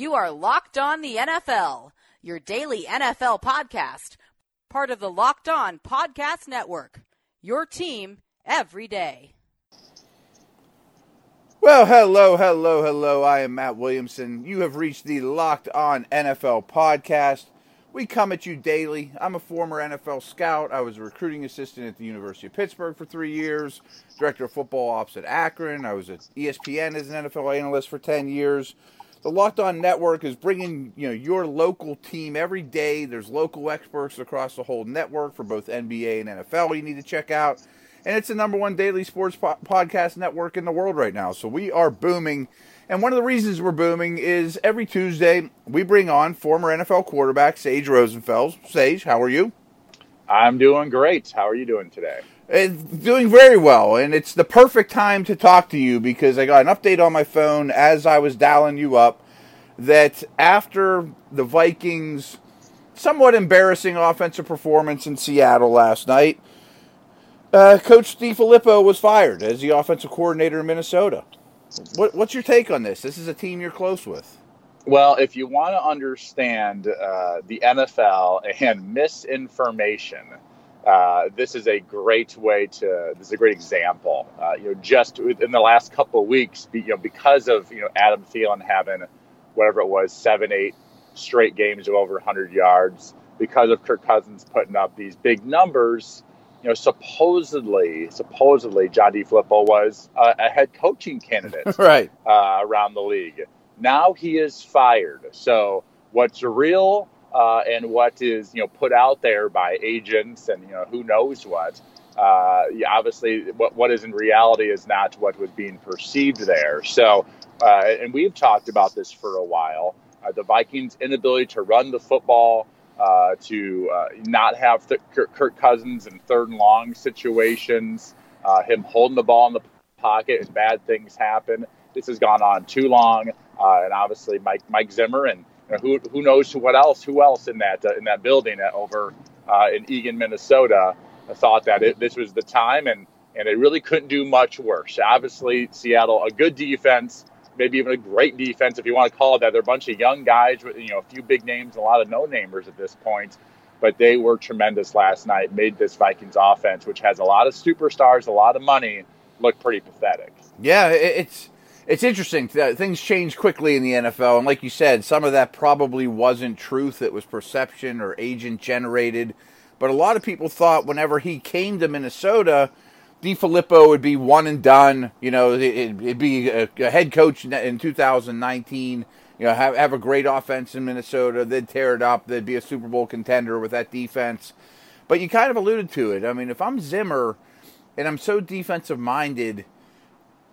You are Locked On the NFL, your daily NFL podcast, part of the Locked On Podcast Network. Your team every day. Well, hello, hello, hello. I am Matt Williamson. You have reached the Locked On NFL podcast. We come at you daily. I'm a former NFL scout. I was a recruiting assistant at the University of Pittsburgh for three years, director of football ops at Akron. I was at ESPN as an NFL analyst for 10 years. The Locked On Network is bringing you know your local team every day. There's local experts across the whole network for both NBA and NFL. You need to check out, and it's the number one daily sports po- podcast network in the world right now. So we are booming, and one of the reasons we're booming is every Tuesday we bring on former NFL quarterback Sage Rosenfels. Sage, how are you? I'm doing great. How are you doing today? It's doing very well, and it's the perfect time to talk to you because I got an update on my phone as I was dialing you up that after the Vikings' somewhat embarrassing offensive performance in Seattle last night, uh, Coach DeFilippo was fired as the offensive coordinator in Minnesota. What, what's your take on this? This is a team you're close with. Well, if you want to understand uh, the NFL and misinformation, uh, this is a great way to. This is a great example. Uh, you know, just in the last couple of weeks, you know, because of you know Adam Thielen having whatever it was, seven, eight straight games of over 100 yards, because of Kirk Cousins putting up these big numbers. You know, supposedly, supposedly, John D. DeFilippo was a, a head coaching candidate, right, uh, around the league. Now he is fired. So what's real uh, and what is you know put out there by agents and you know who knows what. Uh, obviously, what what is in reality is not what was being perceived there. So, uh, and we've talked about this for a while. Uh, the Vikings' inability to run the football, uh, to uh, not have th- Kirk Cousins in third and long situations, him holding the ball in the pocket and bad things happen. This has gone on too long, and obviously Mike Mike Zimmer and you know, who who knows who what else? Who else in that uh, in that building over uh, in Eagan, Minnesota, thought that it, this was the time, and and they really couldn't do much worse. Obviously, Seattle, a good defense, maybe even a great defense if you want to call it that. They're a bunch of young guys with you know a few big names, and a lot of no namers at this point. But they were tremendous last night. Made this Vikings offense, which has a lot of superstars, a lot of money, look pretty pathetic. Yeah, it's it's interesting. Things change quickly in the NFL, and like you said, some of that probably wasn't truth. It was perception or agent generated. But a lot of people thought whenever he came to Minnesota, DeFilippo would be one and done. You know, it'd be a, a head coach in 2019. You know, have have a great offense in Minnesota. They'd tear it up. They'd be a Super Bowl contender with that defense. But you kind of alluded to it. I mean, if I'm Zimmer and I'm so defensive minded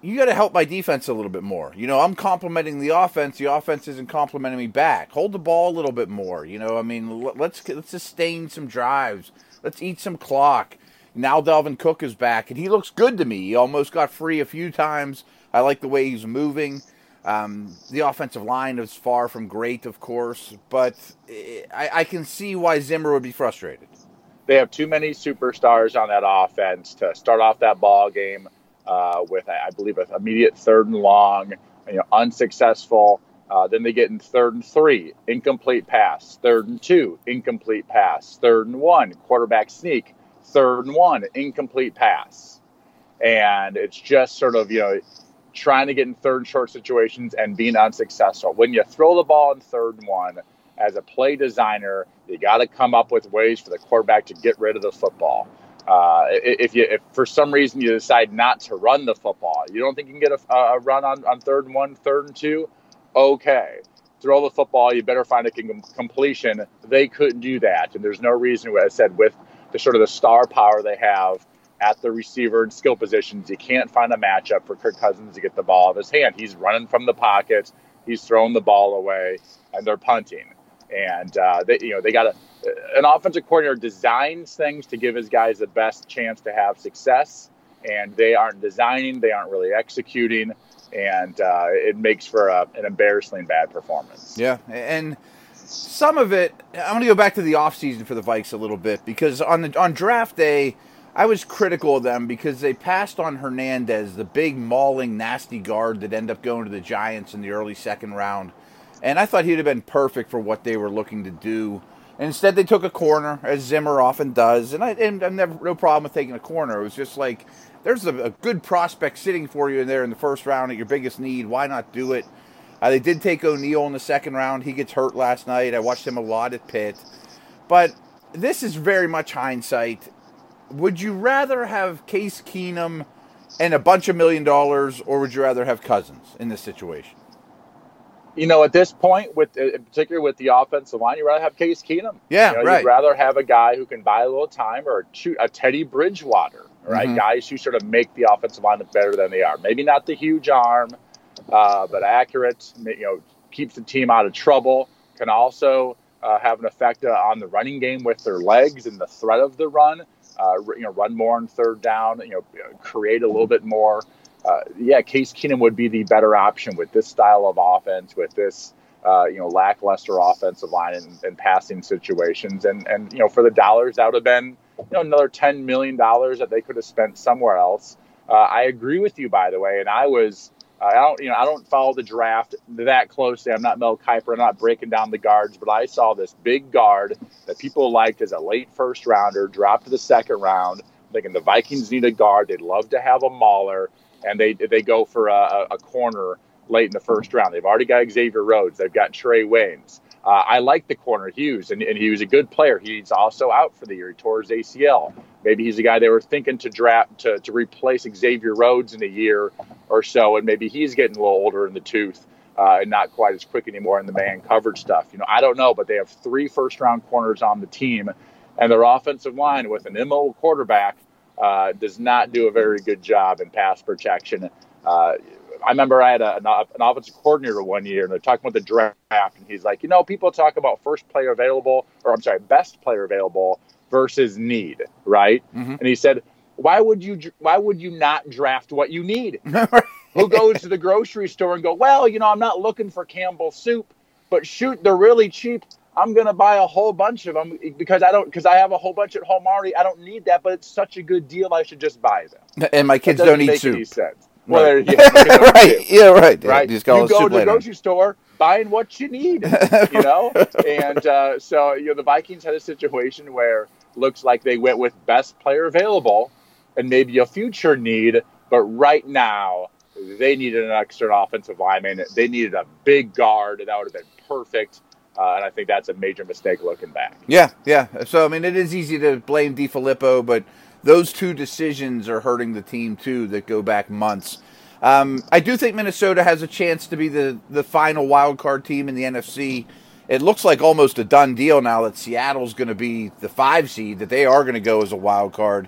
you got to help my defense a little bit more. You know, I'm complimenting the offense. The offense isn't complimenting me back. Hold the ball a little bit more. You know, I mean, let's let's sustain some drives. Let's eat some clock. Now Dalvin Cook is back, and he looks good to me. He almost got free a few times. I like the way he's moving. Um, the offensive line is far from great, of course, but I, I can see why Zimmer would be frustrated. They have too many superstars on that offense to start off that ball game uh, with, I believe, an immediate third and long, you know, unsuccessful. Uh, then they get in third and three, incomplete pass. Third and two, incomplete pass. Third and one, quarterback sneak. Third and one, incomplete pass. And it's just sort of, you know, trying to get in third and short situations and being unsuccessful. When you throw the ball in third and one, as a play designer, you got to come up with ways for the quarterback to get rid of the football. Uh, if you if for some reason you decide not to run the football, you don't think you can get a, a run on, on third and one, third and two, okay. Throw the football. You better find a completion. They couldn't do that, and there's no reason. As I said, with the sort of the star power they have at the receiver and skill positions, you can't find a matchup for Kirk Cousins to get the ball out of his hand. He's running from the pocket. He's throwing the ball away, and they're punting. And uh, they, you know, they got to an offensive coordinator designs things to give his guys the best chance to have success, and they aren't designing, they aren't really executing, and uh, it makes for a, an embarrassingly bad performance. Yeah, and some of it, I'm going to go back to the offseason for the Vikes a little bit because on the on draft day. I was critical of them because they passed on Hernandez, the big mauling, nasty guard that ended up going to the Giants in the early second round And I thought he'd have been perfect for what they were looking to do. And instead, they took a corner, as Zimmer often does. And I and I never no problem with taking a corner. It was just like there's a, a, good prospect sitting for you in there in the first round at your biggest need. Why not do it? Uh, they did take O'Neill in the second round. He gets hurt last night. I watched him a lot at Pitt. But this is very much hindsight. Would you rather have Case Keenum and a bunch of million dollars, or would you rather have Cousins in this situation? You know, at this point, with in particular with the offensive line, you rather have Case Keenum. Yeah, you know, right. You'd rather have a guy who can buy a little time, or a, a Teddy Bridgewater, right? Mm-hmm. Guys who sort of make the offensive line better than they are. Maybe not the huge arm, uh, but accurate. You know, keeps the team out of trouble. Can also uh, have an effect uh, on the running game with their legs and the threat of the run. Uh, you know, run more on third down. You know, create a little bit more uh, yeah, Case Keenum would be the better option with this style of offense, with this uh, you know lackluster offensive line and, and, passing situations, and and you know for the dollars that would have been you know another ten million dollars that they could have spent somewhere else. Uh, I agree with you, by the way, and I was. I don't, you know, I don't follow the draft that closely. I'm not Mel Kiper. I'm not breaking down the guards, but I saw this big guard that people liked as a late first rounder, dropped to the second round, thinking the Vikings need a guard. They'd love to have a Mauler and they they go for a, a corner late in the first round. They've already got Xavier Rhodes. They've got Trae Waynes. Uh, I like the corner Hughes, and, and he was a good player. He's also out for the year. He tore his ACL. Maybe he's a guy they were thinking to draft to, to replace Xavier Rhodes in a year or so, and maybe he's getting a little older in the tooth uh, and not quite as quick anymore in the man coverage stuff. You know, I don't know, but they have three first round corners on the team, and their offensive line with an MO quarterback uh, does not do a very good job in pass protection. Uh, I remember I had a, an, an offensive coordinator one year, and they're talking about the draft, and he's like, you know, people talk about first player available, or I'm sorry, best player available versus need, right? Mm-hmm. And he said, why would you why would you not draft what you need? Who goes to the grocery store and go, well, you know, I'm not looking for Campbell soup, but shoot, they're really cheap. I'm gonna buy a whole bunch of them because I don't because I have a whole bunch at home already. I don't need that, but it's such a good deal. I should just buy them. And my kids don't eat soup. Well, right. Yeah, right. Yeah, right. Right. You, you go to the grocery store buying what you need, you know. and uh, so you know the Vikings had a situation where looks like they went with best player available and maybe a future need, but right now they needed an extra offensive lineman. They needed a big guard. That would have been perfect. Uh, and I think that's a major mistake looking back. Yeah, yeah. So I mean, it is easy to blame DeFilippo, but those two decisions are hurting the team too. That go back months. Um, I do think Minnesota has a chance to be the the final wild card team in the NFC. It looks like almost a done deal now that Seattle's going to be the five seed. That they are going to go as a wild card.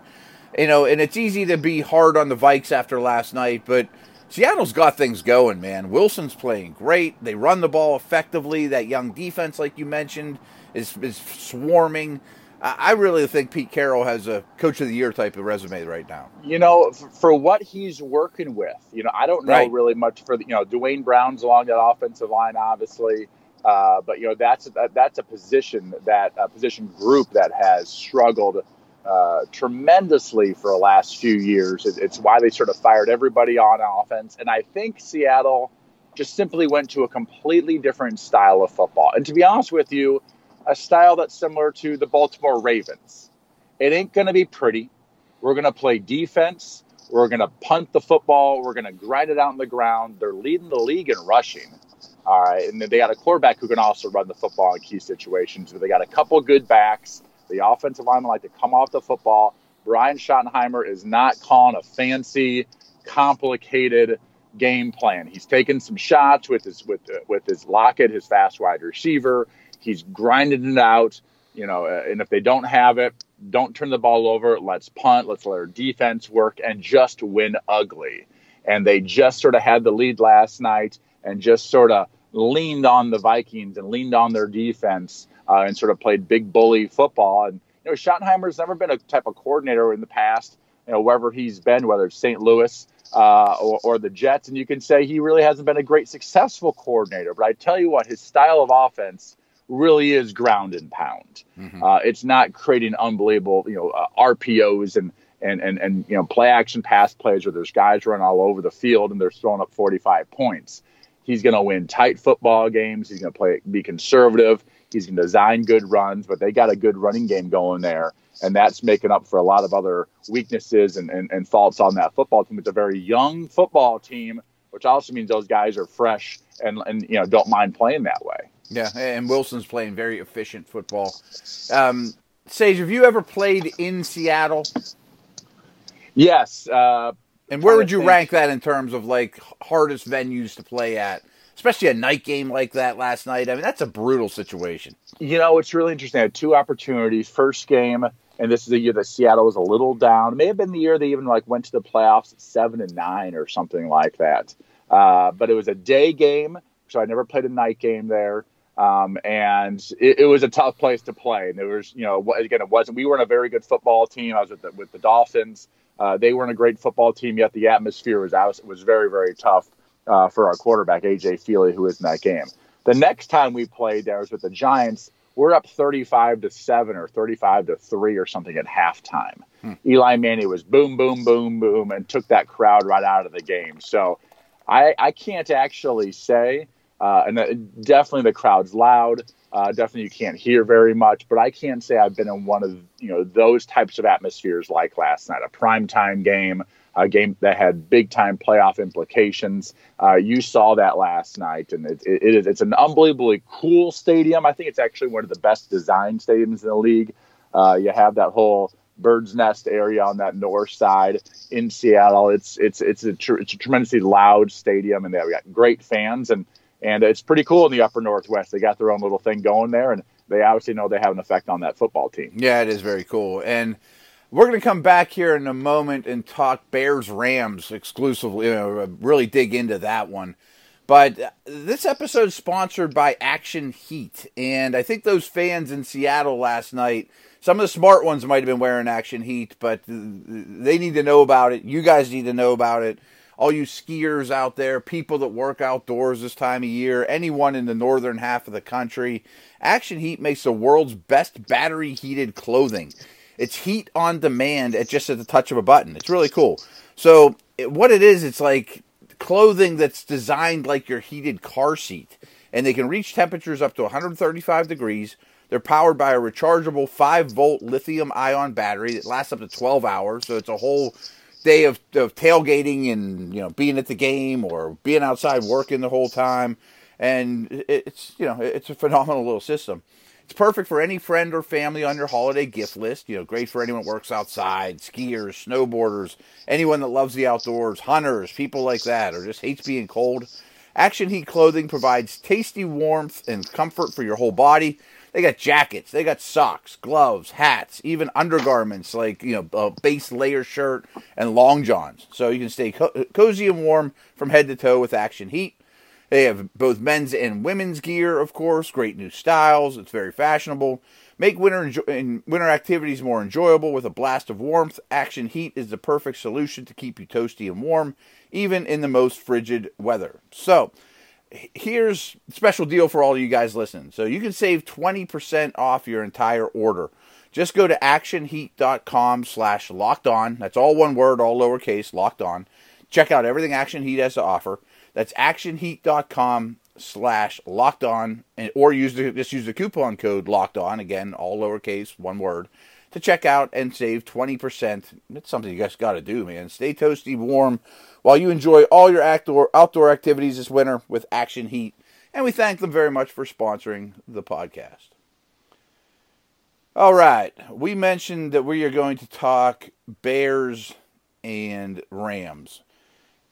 You know, and it's easy to be hard on the Vikes after last night, but Seattle's got things going, man. Wilson's playing great. They run the ball effectively. That young defense, like you mentioned, is is swarming. I really think Pete Carroll has a coach of the year type of resume right now. You know, for what he's working with, you know, I don't know right. really much for the, you know, Duane Brown's along that offensive line, obviously. Uh, but you know, that's that, that's a position that a position group that has struggled uh, tremendously for the last few years. It, it's why they sort of fired everybody on offense. And I think Seattle just simply went to a completely different style of football. And to be honest with you, a style that's similar to the Baltimore Ravens. It ain't going to be pretty. We're going to play defense. We're going to punt the football. We're going to grind it out on the ground. They're leading the league in rushing. All right. And they got a quarterback who can also run the football in key situations. But they got a couple good backs. The offensive linemen like to come off the football. Brian Schottenheimer is not calling a fancy, complicated game plan. He's taking some shots with his with with his Lockett, his fast wide receiver. He's grinding it out, you know. Uh, and if they don't have it, don't turn the ball over. Let's punt. Let's let our defense work and just win ugly. And they just sort of had the lead last night and just sort of leaned on the Vikings and leaned on their defense uh, and sort of played big bully football. And you know, Schottenheimer's never been a type of coordinator in the past. You know, wherever he's been, whether it's St. Louis uh, or, or, the Jets, and you can say he really hasn't been a great successful coordinator. But I tell you what, his style of offense really is ground and pound. Mm-hmm. Uh, it's not creating unbelievable, you know, uh, RPOs and and and and you know play action pass plays where there's guys running all over the field and they're throwing up 45 points He's going to win tight football games. He's going to play be conservative. He's going to design good runs, but they got a good running game going there, and that's making up for a lot of other weaknesses and, and, and faults on that football team. It's a very young football team, which also means those guys are fresh and, and you know don't mind playing that way. Yeah, and Wilson's playing very efficient football. Um, Sage, have you ever played in Seattle? Yes. Uh, and where would you rank that in terms of like hardest venues to play at? Especially a night game like that last night. I mean, that's a brutal situation. You know, it's really interesting. I had two opportunities. First game, and this is the year that Seattle was a little down. It may have been the year they even like went to the playoffs at seven and nine or something like that. Uh, but it was a day game, so I never played a night game there. Um, and it, it, was a tough place to play. And there was, you know, again, it wasn't. We weren't a very good football team. I was with the, with the Dolphins. Uh, they weren't a great football team yet. The atmosphere was out. It was very very tough uh, for our quarterback AJ Feeley, who was in that game. The next time we played there was with the Giants. We're up 35 to seven or 35 to three or something at halftime. Hmm. Eli Manning was boom boom boom boom and took that crowd right out of the game. So I, I can't actually say. Uh, and definitely the crowd's loud. Uh, definitely, you can't hear very much, but I can't say I've been in one of you know those types of atmospheres like last night, a primetime game, a game that had big time playoff implications. Uh, you saw that last night, and it, it, it is it's an unbelievably cool stadium. I think it's actually one of the best designed stadiums in the league. Uh, you have that whole bird's nest area on that north side in Seattle. It's it's it's a tr- it's a tremendously loud stadium, and they've got great fans and and it's pretty cool in the upper northwest. They got their own little thing going there, and they obviously know they have an effect on that football team. Yeah, it is very cool. And we're going to come back here in a moment and talk Bears Rams exclusively, you know, really dig into that one. But this episode is sponsored by Action Heat. And I think those fans in Seattle last night, some of the smart ones might have been wearing Action Heat, but they need to know about it. You guys need to know about it all you skiers out there, people that work outdoors this time of year, anyone in the northern half of the country, Action Heat makes the world's best battery heated clothing. It's heat on demand at just at the touch of a button. It's really cool. So, it, what it is, it's like clothing that's designed like your heated car seat. And they can reach temperatures up to 135 degrees. They're powered by a rechargeable 5 volt lithium ion battery that lasts up to 12 hours. So, it's a whole day of, of tailgating and you know being at the game or being outside working the whole time, and it's you know it's a phenomenal little system. It's perfect for any friend or family on your holiday gift list. You know, great for anyone that works outside, skiers, snowboarders, anyone that loves the outdoors, hunters, people like that, or just hates being cold. Action Heat clothing provides tasty warmth and comfort for your whole body. They got jackets, they got socks, gloves, hats, even undergarments like you know a base layer shirt and long johns, so you can stay co- cozy and warm from head to toe with Action Heat. They have both men's and women's gear, of course. Great new styles. It's very fashionable. Make winter enjo- winter activities more enjoyable with a blast of warmth. Action Heat is the perfect solution to keep you toasty and warm, even in the most frigid weather. So here's special deal for all you guys listening. So you can save 20% off your entire order. Just go to actionheat.com slash locked on. That's all one word, all lowercase, locked on. Check out everything Action Heat has to offer. That's actionheat.com slash locked on, and, or use the, just use the coupon code locked on, again, all lowercase, one word, to check out and save 20%. It's something you guys got to do, man. Stay toasty, warm, while you enjoy all your outdoor outdoor activities this winter with Action Heat. And we thank them very much for sponsoring the podcast. All right, we mentioned that we are going to talk Bears and Rams.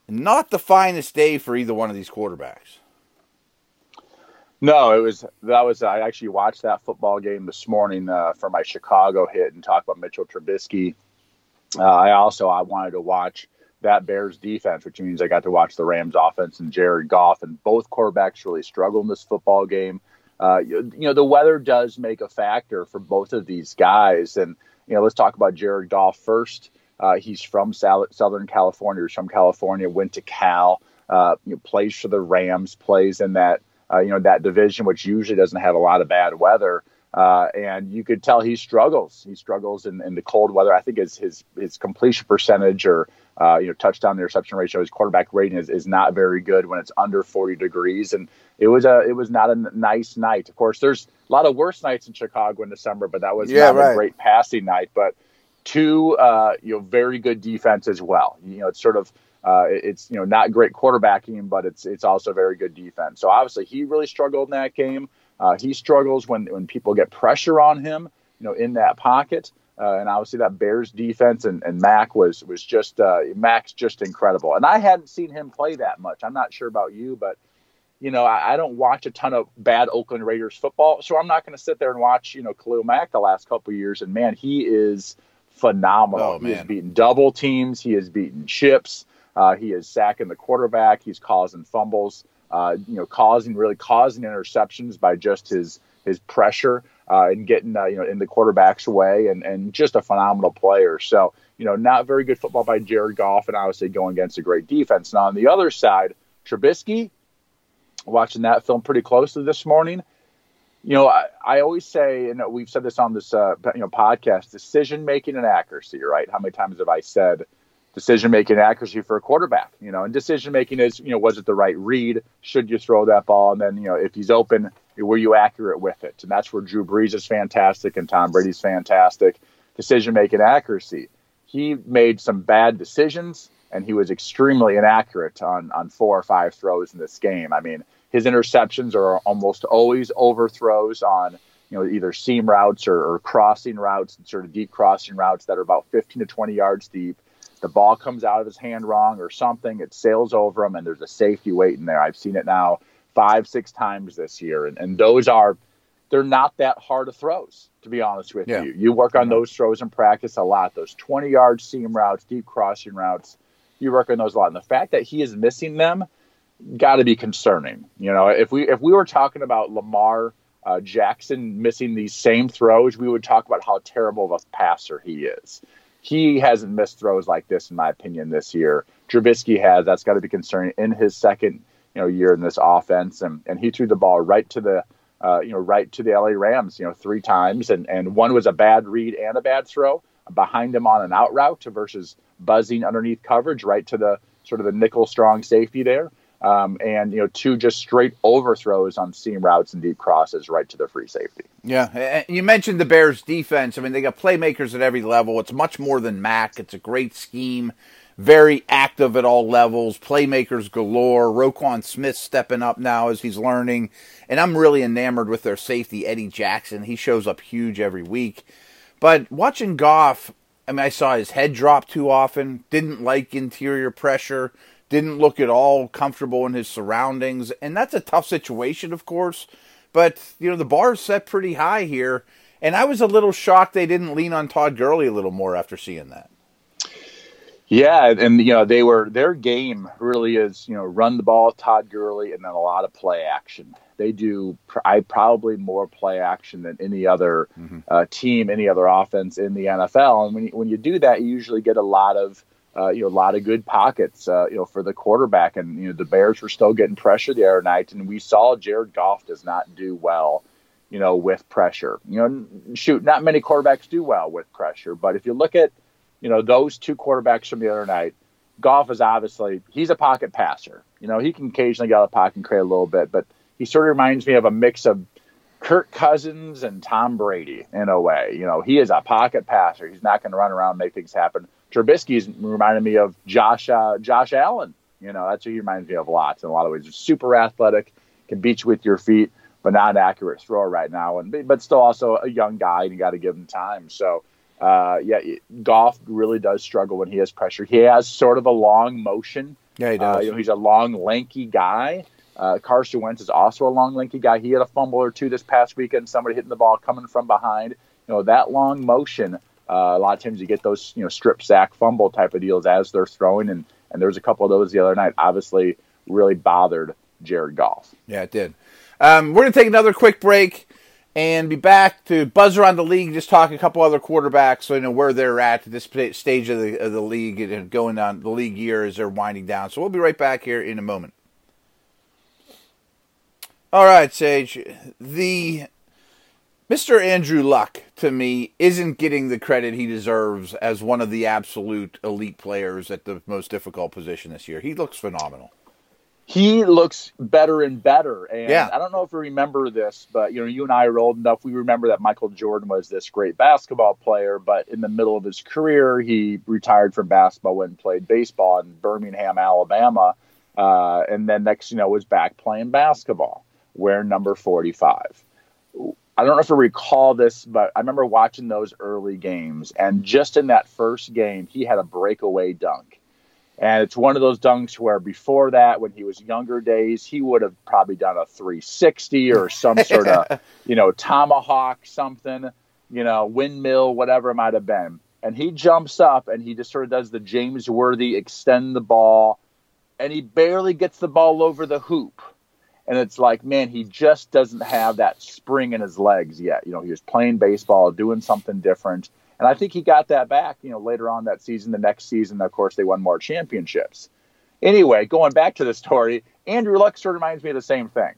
Not the finest day for either one of these quarterbacks. No, it was that was I actually watched that football game this morning uh, for my Chicago hit and talk about Mitchell Trubisky. Uh, I also I wanted to watch that Bears defense, which means I got to watch the Rams offense and Jared Goff, and both quarterbacks really struggled in this football game. Uh, you, you, know, the weather does make a factor for both of these guys, and you know, let's talk about Jared Goff first. Uh, he's from Southern California. He's from California. Went to Cal. Uh, you know, plays for the Rams. Plays in that uh, you know that division, which usually doesn't have a lot of bad weather. Uh, and you could tell he struggles. He struggles in, in the cold weather. I think his his, his completion percentage or uh, you know touchdown interception ratio, his quarterback rating is, is not very good when it's under 40 degrees. And it was a it was not a nice night. Of course, there's a lot of worse nights in Chicago in December, but that was yeah, not right. a great passing night. But two uh, you know very good defense as well. You know, it's sort of uh, it's you know not great quarterbacking, but it's it's also very good defense. So obviously he really struggled in that game. Uh, he struggles when when people get pressure on him, you know, in that pocket. Uh, and obviously that Bears defense and, and Mack was was just uh, Mack's just incredible. And I hadn't seen him play that much. I'm not sure about you, but you know I, I don't watch a ton of bad Oakland Raiders football, so I'm not going to sit there and watch you know Khalil Mack the last couple years. And man, he is phenomenal. Oh, he has beaten double teams. He has beaten chips. Uh, he is sacking the quarterback. He's causing fumbles uh, you know, causing really causing interceptions by just his his pressure uh, and getting uh, you know in the quarterback's way, and and just a phenomenal player. So you know, not very good football by Jared Goff, and obviously going against a great defense. Now on the other side, Trubisky, watching that film pretty closely this morning. You know, I, I always say, and we've said this on this uh, you know podcast: decision making and accuracy. Right? How many times have I said? Decision making accuracy for a quarterback. You know, and decision making is, you know, was it the right read? Should you throw that ball? And then, you know, if he's open, were you accurate with it? And that's where Drew Brees is fantastic and Tom Brady's fantastic. Decision making accuracy. He made some bad decisions and he was extremely inaccurate on on four or five throws in this game. I mean, his interceptions are almost always overthrows on you know either seam routes or, or crossing routes, and sort of deep crossing routes that are about 15 to 20 yards deep the ball comes out of his hand wrong or something, it sails over him, and there's a safety waiting there. I've seen it now five, six times this year, and, and those are they're not that hard of throws, to be honest with yeah. you. You work on those throws in practice a lot. Those 20 yard seam routes, deep crossing routes, you work on those a lot. And the fact that he is missing them got to be concerning. You know, if we if we were talking about Lamar uh, Jackson missing these same throws, we would talk about how terrible of a passer he is he hasn't missed throws like this, in my opinion, this year. Trubisky has. That's got to be concerning in his second you know year in this offense, and and he threw the ball right to the uh, you know right to the LA Rams, you know, three times, and and one was a bad read and a bad throw behind him on an out route versus buzzing underneath coverage right to the sort of the nickel strong safety there. Um, and you know two just straight overthrows on seam routes and deep crosses right to the free safety. Yeah, you mentioned the Bears' defense. I mean, they got playmakers at every level. It's much more than Mack. It's a great scheme, very active at all levels. Playmakers galore. Roquan Smith stepping up now as he's learning, and I'm really enamored with their safety Eddie Jackson. He shows up huge every week. But watching Goff, I mean, I saw his head drop too often. Didn't like interior pressure didn't look at all comfortable in his surroundings, and that's a tough situation, of course. But you know the bar is set pretty high here, and I was a little shocked they didn't lean on Todd Gurley a little more after seeing that. Yeah, and you know they were their game really is you know run the ball, Todd Gurley, and then a lot of play action. They do I probably more play action than any other mm-hmm. uh, team, any other offense in the NFL. And when you, when you do that, you usually get a lot of uh, you know, a lot of good pockets, uh, you know, for the quarterback. And, you know, the Bears were still getting pressure the other night. And we saw Jared Goff does not do well, you know, with pressure. You know, shoot, not many quarterbacks do well with pressure. But if you look at, you know, those two quarterbacks from the other night, Goff is obviously, he's a pocket passer. You know, he can occasionally get out of the pocket and create a little bit, but he sort of reminds me of a mix of Kirk Cousins and Tom Brady in a way. You know, he is a pocket passer. He's not going to run around and make things happen. Trubisky's reminded me of Josh uh, Josh Allen. You know, that's who he reminds me of lots in a lot of ways. He's super athletic, can beat you with your feet, but not an accurate thrower right now. And but still also a young guy, and you got to give him time. So. Uh, yeah, Goff really does struggle when he has pressure. He has sort of a long motion. Yeah, he does. Uh, you know, he's a long, lanky guy. Uh, Carson Wentz is also a long, lanky guy. He had a fumble or two this past weekend. Somebody hitting the ball coming from behind. You know that long motion uh, a lot of times you get those, you know, strip sack fumble type of deals as they're throwing, and and there was a couple of those the other night. Obviously, really bothered Jared Goff. Yeah, it did. Um, we're gonna take another quick break and be back to buzz around the league. Just talk a couple other quarterbacks, so you know where they're at at this stage of the of the league and going on the league year as they're winding down. So we'll be right back here in a moment. All right, Sage. The Mr. Andrew Luck, to me, isn't getting the credit he deserves as one of the absolute elite players at the most difficult position this year. He looks phenomenal. He looks better and better. And yeah. I don't know if we remember this, but you know, you and I are old enough. We remember that Michael Jordan was this great basketball player, but in the middle of his career, he retired from basketball and played baseball in Birmingham, Alabama. Uh, and then next, you know, was back playing basketball, wearing number 45 I don't know if you recall this, but I remember watching those early games, and just in that first game, he had a breakaway dunk. And it's one of those dunks where before that, when he was younger days, he would have probably done a 360 or some sort of, you know, tomahawk something, you know, windmill, whatever it might have been. And he jumps up and he just sort of does the James Worthy extend the ball, and he barely gets the ball over the hoop and it's like, man, he just doesn't have that spring in his legs yet. You know, he was playing baseball, doing something different. And I think he got that back, you know, later on that season, the next season, of course, they won more championships. Anyway, going back to the story, Andrew Luck sort of reminds me of the same thing.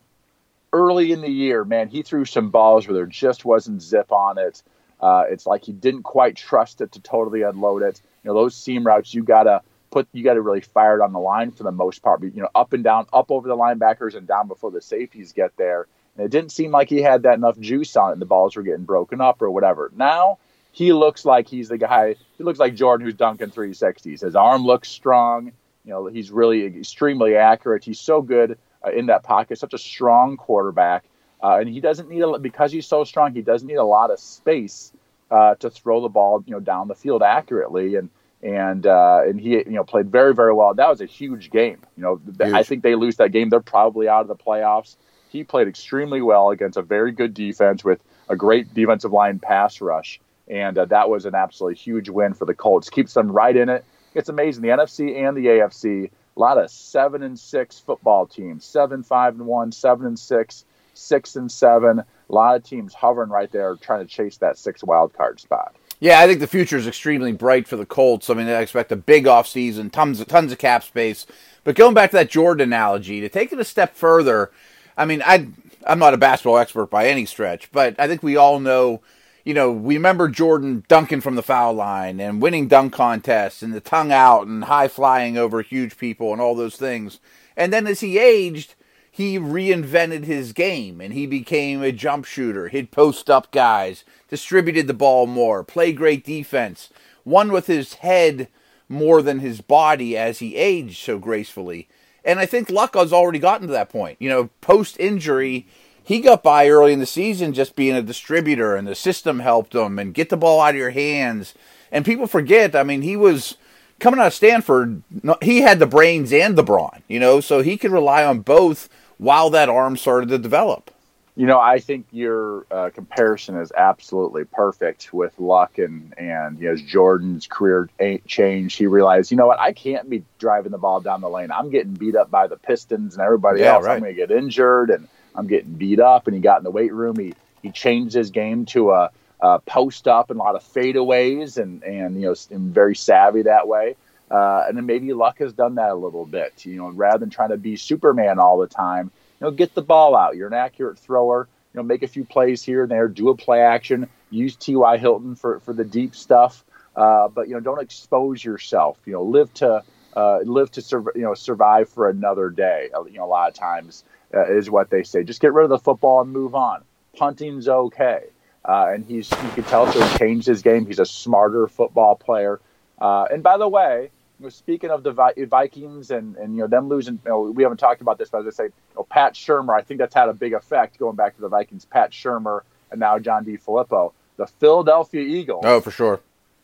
Early in the year, man, he threw some balls where there just wasn't zip on it. Uh, it's like he didn't quite trust it to totally unload it. You know, those seam routes, you got to put you got to really fire it on the line for the most part. You know, up and down, up over the linebackers and down before the safeties get there. And it didn't seem like he had that enough juice on it, and the balls were getting broken up or whatever. Now he looks like he's the guy. He looks like Jordan who's dunking 360s. His arm looks strong. You know, he's really extremely accurate. He's so good uh, in that pocket. Such a strong quarterback, uh, and he doesn't need a because he's so strong. He doesn't need a lot of space uh, to throw the ball, you know, down the field accurately. And and uh, and he you know played very very well. That was a huge game. You know, huge. I think they lose that game, they're probably out of the playoffs. He played extremely well against a very good defense with a great defensive line pass rush, and uh, that was an absolutely huge win for the Colts. Keeps them right in it. It's amazing. The NFC and the AFC, a lot of seven and six football teams, seven five and one, seven and six, six and seven. A lot of teams hovering right there, trying to chase that six wild card spot. Yeah, I think the future is extremely bright for the Colts. I mean, I expect a big offseason, tons of tons of cap space. But going back to that Jordan analogy, to take it a step further, I mean, I I'm not a basketball expert by any stretch, but I think we all know, you know, we remember Jordan dunking from the foul line and winning dunk contests and the tongue out and high flying over huge people and all those things. And then as he aged, he reinvented his game and he became a jump shooter. He'd post up guys, distributed the ball more, play great defense, won with his head more than his body as he aged so gracefully. And I think Luck has already gotten to that point. You know, post injury, he got by early in the season just being a distributor, and the system helped him and get the ball out of your hands. And people forget, I mean, he was coming out of Stanford, he had the brains and the brawn, you know, so he could rely on both while that arm started to develop. You know, I think your uh, comparison is absolutely perfect with Luck and and you know, as Jordan's career changed, he realized, you know what, I can't be driving the ball down the lane. I'm getting beat up by the Pistons and everybody yeah, else. Right. I'm going to get injured and I'm getting beat up. And he got in the weight room. He he changed his game to a, a post up and a lot of fadeaways and and you know, and very savvy that way. Uh, and then maybe Luck has done that a little bit. You know, rather than trying to be Superman all the time, you know, get the ball out. You're an accurate thrower. You know, make a few plays here and there. Do a play action. Use T.Y. Hilton for for the deep stuff. Uh, but you know, don't expose yourself. You know, live to uh, live to sur- you know survive for another day. Uh, you know, a lot of times uh, is what they say. Just get rid of the football and move on. Punting's okay. Uh, and he's you can tell so he changed his game. He's a smarter football player. And by the way, speaking of the Vikings and, and you know them losing, you know, we haven't talked about this, but as I say, you know, Pat Shurmur, I think that's had a big effect going back to the Vikings. Pat Shurmur and now John DeFilippo, the Philadelphia Eagles. Oh, for sure.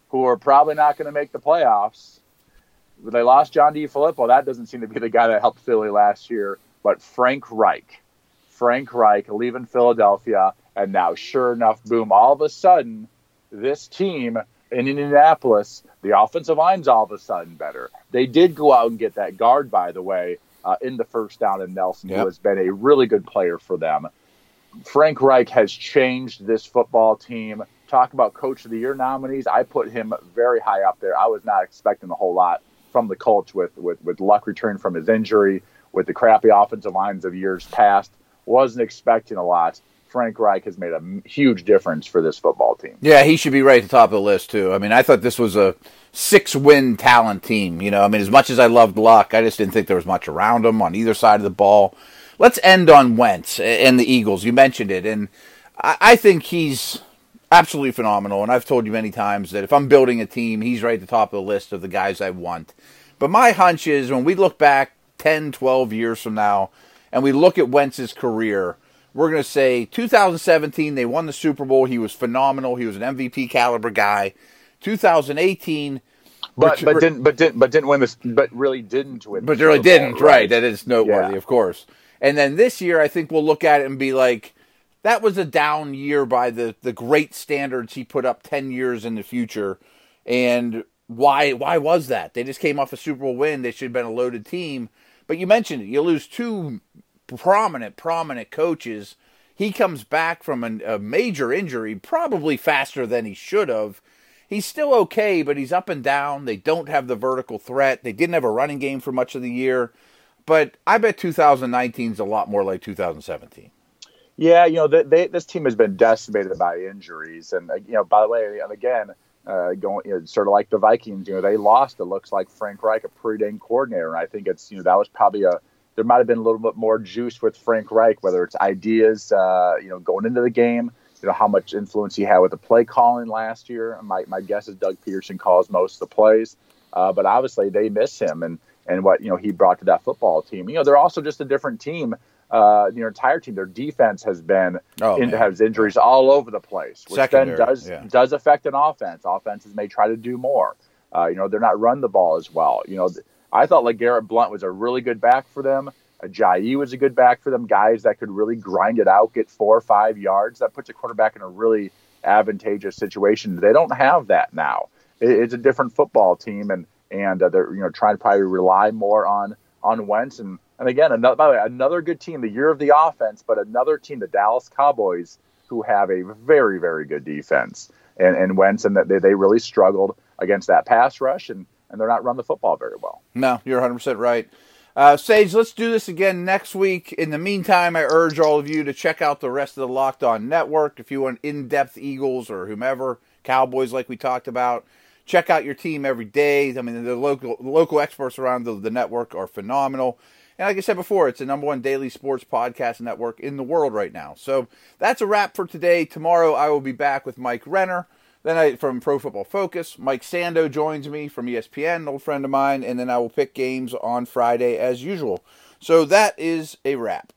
Who are probably not going to make the playoffs. They lost John DeFilippo. That doesn't seem to be the guy that helped Philly last year. But Frank Reich, Frank Reich leaving Philadelphia, and now sure enough, boom! All of a sudden, this team in Indianapolis, the offensive line's all of a sudden better. They did go out and get that guard, by the way, uh, in the first down in Nelson, yep. who has been a really good player for them. Frank Reich has changed this football team. Talk about coach of the year nominees. I put him very high up there. I was not expecting a whole lot from the Colts with, with, with Luck returning from his injury, with the crappy offensive lines of years past. Wasn't expecting a lot Frank Reich has made a huge difference for this football team. Yeah, he should be right at the top of the list too. I mean, I thought this was a six-win talent team. You know, I mean, as much as I loved Luck, I just didn't think there was much around him on either side of the ball. Let's end on Wentz and the Eagles. You mentioned it, and I think he's absolutely phenomenal. And I've told you many times that if I'm building a team, he's right at the top of the list of the guys I want. But my hunch is when we look back 10, 12 years from now, and we look at Wentz's career, we're going to say 2017, they won the Super Bowl. He was phenomenal. He was an MVP caliber guy. 2018, but but didn't but didn't but didn't win this. But really didn't win. But really didn't. Bowl, right. right. That is noteworthy, yeah. of course. And then this year, I think we'll look at it and be like, that was a down year by the the great standards he put up 10 years in the future. And why why was that? They just came off a Super Bowl win. They should have been a loaded team. But you mentioned it. You lose two prominent, prominent coaches. He comes back from an, a major injury, probably faster than he should have. He's still okay, but he's up and down. They don't have the vertical threat. They didn't have a running game for much of the year. But I bet 2019 is a lot more like 2017. Yeah, you know, they, they, this team has been decimated by injuries. And, uh, you know, by the way, and again, uh, going you know, sort of like the Vikings, you know, they lost. It looks like Frank Reich, a pretty dang coordinator, and I think it's you know that was probably a there might have been a little bit more juice with Frank Reich, whether it's ideas, uh, you know, going into the game, you know, how much influence he had with the play calling last year. My, my guess is Doug Pederson calls most of the plays, uh, but obviously they miss him and and what you know he brought to that football team. You know, they're also just a different team. Uh, your entire team, their defense has been oh, in, has injuries all over the place, which Secondary, then does yeah. does affect an offense. Offenses may try to do more. Uh, you know, they're not run the ball as well. You know, I thought like Garrett Blount was a really good back for them. Ajayi was a good back for them. Guys that could really grind it out, get four or five yards. That puts a quarterback in a really advantageous situation. They don't have that now. It, it's a different football team, and and uh, they're you know trying to probably rely more on on Wentz. And and again, another by the way, another good team, the year of the offense, but another team, the Dallas Cowboys, who have a very very good defense. And and Wentz and that they, they really struggled against that pass rush and and they're not run the football very well. No, you're 100% right. Uh, Sage, let's do this again next week. In the meantime, I urge all of you to check out the rest of the Locked On Network. If you want in depth Eagles or whomever, Cowboys, like we talked about, check out your team every day. I mean, the local local experts around the, the network are phenomenal. And like I said before, it's the number one daily sports podcast network in the world right now. So that's a wrap for today. Tomorrow, I will be back with Mike Renner. Then I from Pro Football Focus, Mike Sando joins me from ESPN, an old friend of mine, and then I will pick games on Friday as usual. So that is a wrap.